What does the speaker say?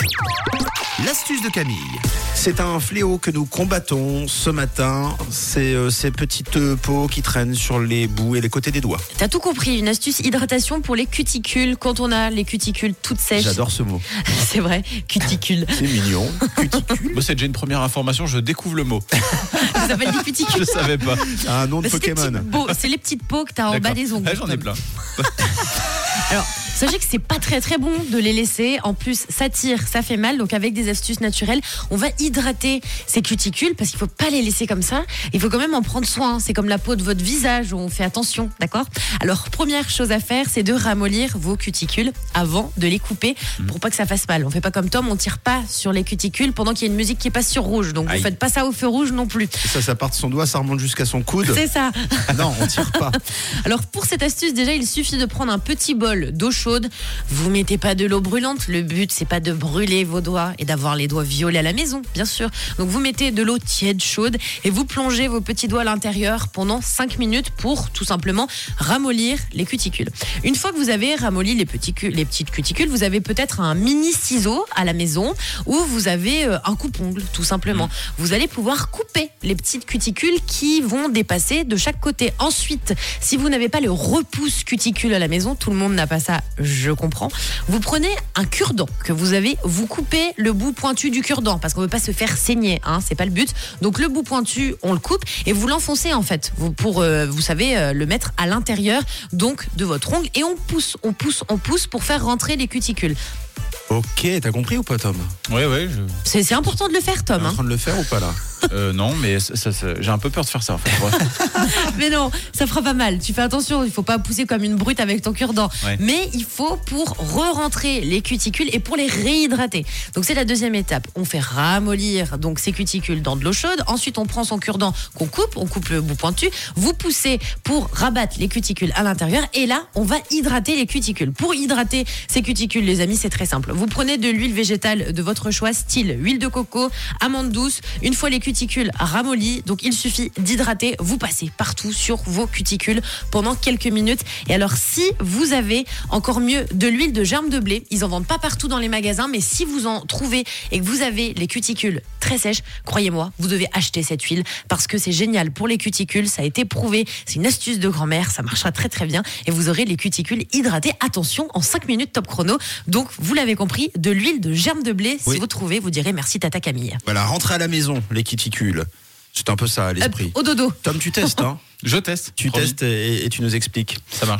Rouge. L'astuce de Camille. C'est un fléau que nous combattons ce matin. C'est euh, ces petites euh, peaux qui traînent sur les bouts et les côtés des doigts. T'as tout compris, une astuce hydratation pour les cuticules quand on a les cuticules toutes sèches. J'adore ce mot. C'est vrai, cuticule. C'est mignon. Cuticule. Moi, c'est déjà une première information, je découvre le mot. Ça s'appelle des Je cuticules. savais pas. Un nom de Bah, Pokémon. C'est les petites peaux que t'as en bas des ongles. Ah, J'en ai plein. Alors, sachez que c'est pas très très bon de les laisser. En plus, ça tire, ça fait mal. Donc, avec des astuces naturelles, on va hydrater ces cuticules parce qu'il faut pas les laisser comme ça. Il faut quand même en prendre soin. C'est comme la peau de votre visage, on fait attention, d'accord? Alors, première chose à faire, c'est de ramollir vos cuticules avant de les couper pour pas que ça fasse mal. On fait pas comme Tom, on tire pas sur les cuticules pendant qu'il y a une musique qui passe sur rouge. Donc, Aïe. vous faites pas ça au feu rouge non plus. Et ça, ça part de son doigt, ça remonte jusqu'à son coude. C'est ça. Non, on tire pas. Alors pour cette astuce, déjà, il suffit de prendre un petit bol d'eau chaude. Vous mettez pas de l'eau brûlante. Le but, c'est pas de brûler vos doigts et d'avoir les doigts violets à la maison, bien sûr. Donc vous mettez de l'eau tiède chaude et vous plongez vos petits doigts à l'intérieur pendant 5 minutes pour tout simplement ramollir les cuticules. Une fois que vous avez ramolli les, petits les petites cuticules, vous avez peut-être un mini ciseau à la maison ou vous avez euh, un coupe-ongle, tout simplement. Vous allez pouvoir couper les petites cuticules qui vont dépasser de chaque côté. Ensuite, si vous n'avez pas le repousse cuticule à la maison, tout le monde n'a pas ça, je comprends. Vous prenez un cure-dent que vous avez, vous coupez le bout pointu du cure-dent parce qu'on ne veut pas se faire saigner, hein, c'est pas le but. Donc le bout pointu, on le coupe et vous l'enfoncez en fait, vous, pour, euh, vous savez, euh, le mettre à l'intérieur donc de votre ongle et on pousse, on pousse, on pousse pour faire rentrer les cuticules. Ok, t'as compris ou pas, Tom? Ouais, ouais. Je... C'est important de le faire, T'es Tom. en hein. train de le faire ou pas là? Euh, non, mais ça, ça- ça- j'ai un peu peur de faire ça en fait. Mais non, ça fera pas mal. Tu fais attention, il faut pas pousser comme une brute avec ton cure-dent. Ouais. Mais il faut pour re-rentrer les cuticules et pour les réhydrater. Donc c'est la deuxième étape. On fait ramollir donc ces cuticules dans de l'eau chaude. Ensuite, on prend son cure-dent qu'on coupe, on coupe le bout pointu. Vous poussez pour rabattre les cuticules à l'intérieur et là, on va hydrater les cuticules. Pour hydrater ces cuticules, les amis, c'est très simple. Vous prenez de l'huile végétale de votre choix, style huile de coco, amande douce. Une fois les cuticules ramollis, donc il suffit d'hydrater. Vous passez partout sur vos cuticules pendant quelques minutes. Et alors, si vous avez encore mieux de l'huile de germe de blé, ils en vendent pas partout dans les magasins, mais si vous en trouvez et que vous avez les cuticules très sèches, croyez-moi, vous devez acheter cette huile parce que c'est génial pour les cuticules. Ça a été prouvé. C'est une astuce de grand-mère. Ça marchera très très bien et vous aurez les cuticules hydratées. Attention, en 5 minutes top chrono. Donc, vous l'avez compris, de l'huile de germe de blé. Si Oui. vous trouvez, vous direz merci Tata Camille. Voilà, rentrez à la maison, les cuticules. C'est un peu ça, Hop, l'esprit. au dodo. Tom, tu testes, hein Je teste. Tu promis. testes et, et tu nous expliques. Ça marche.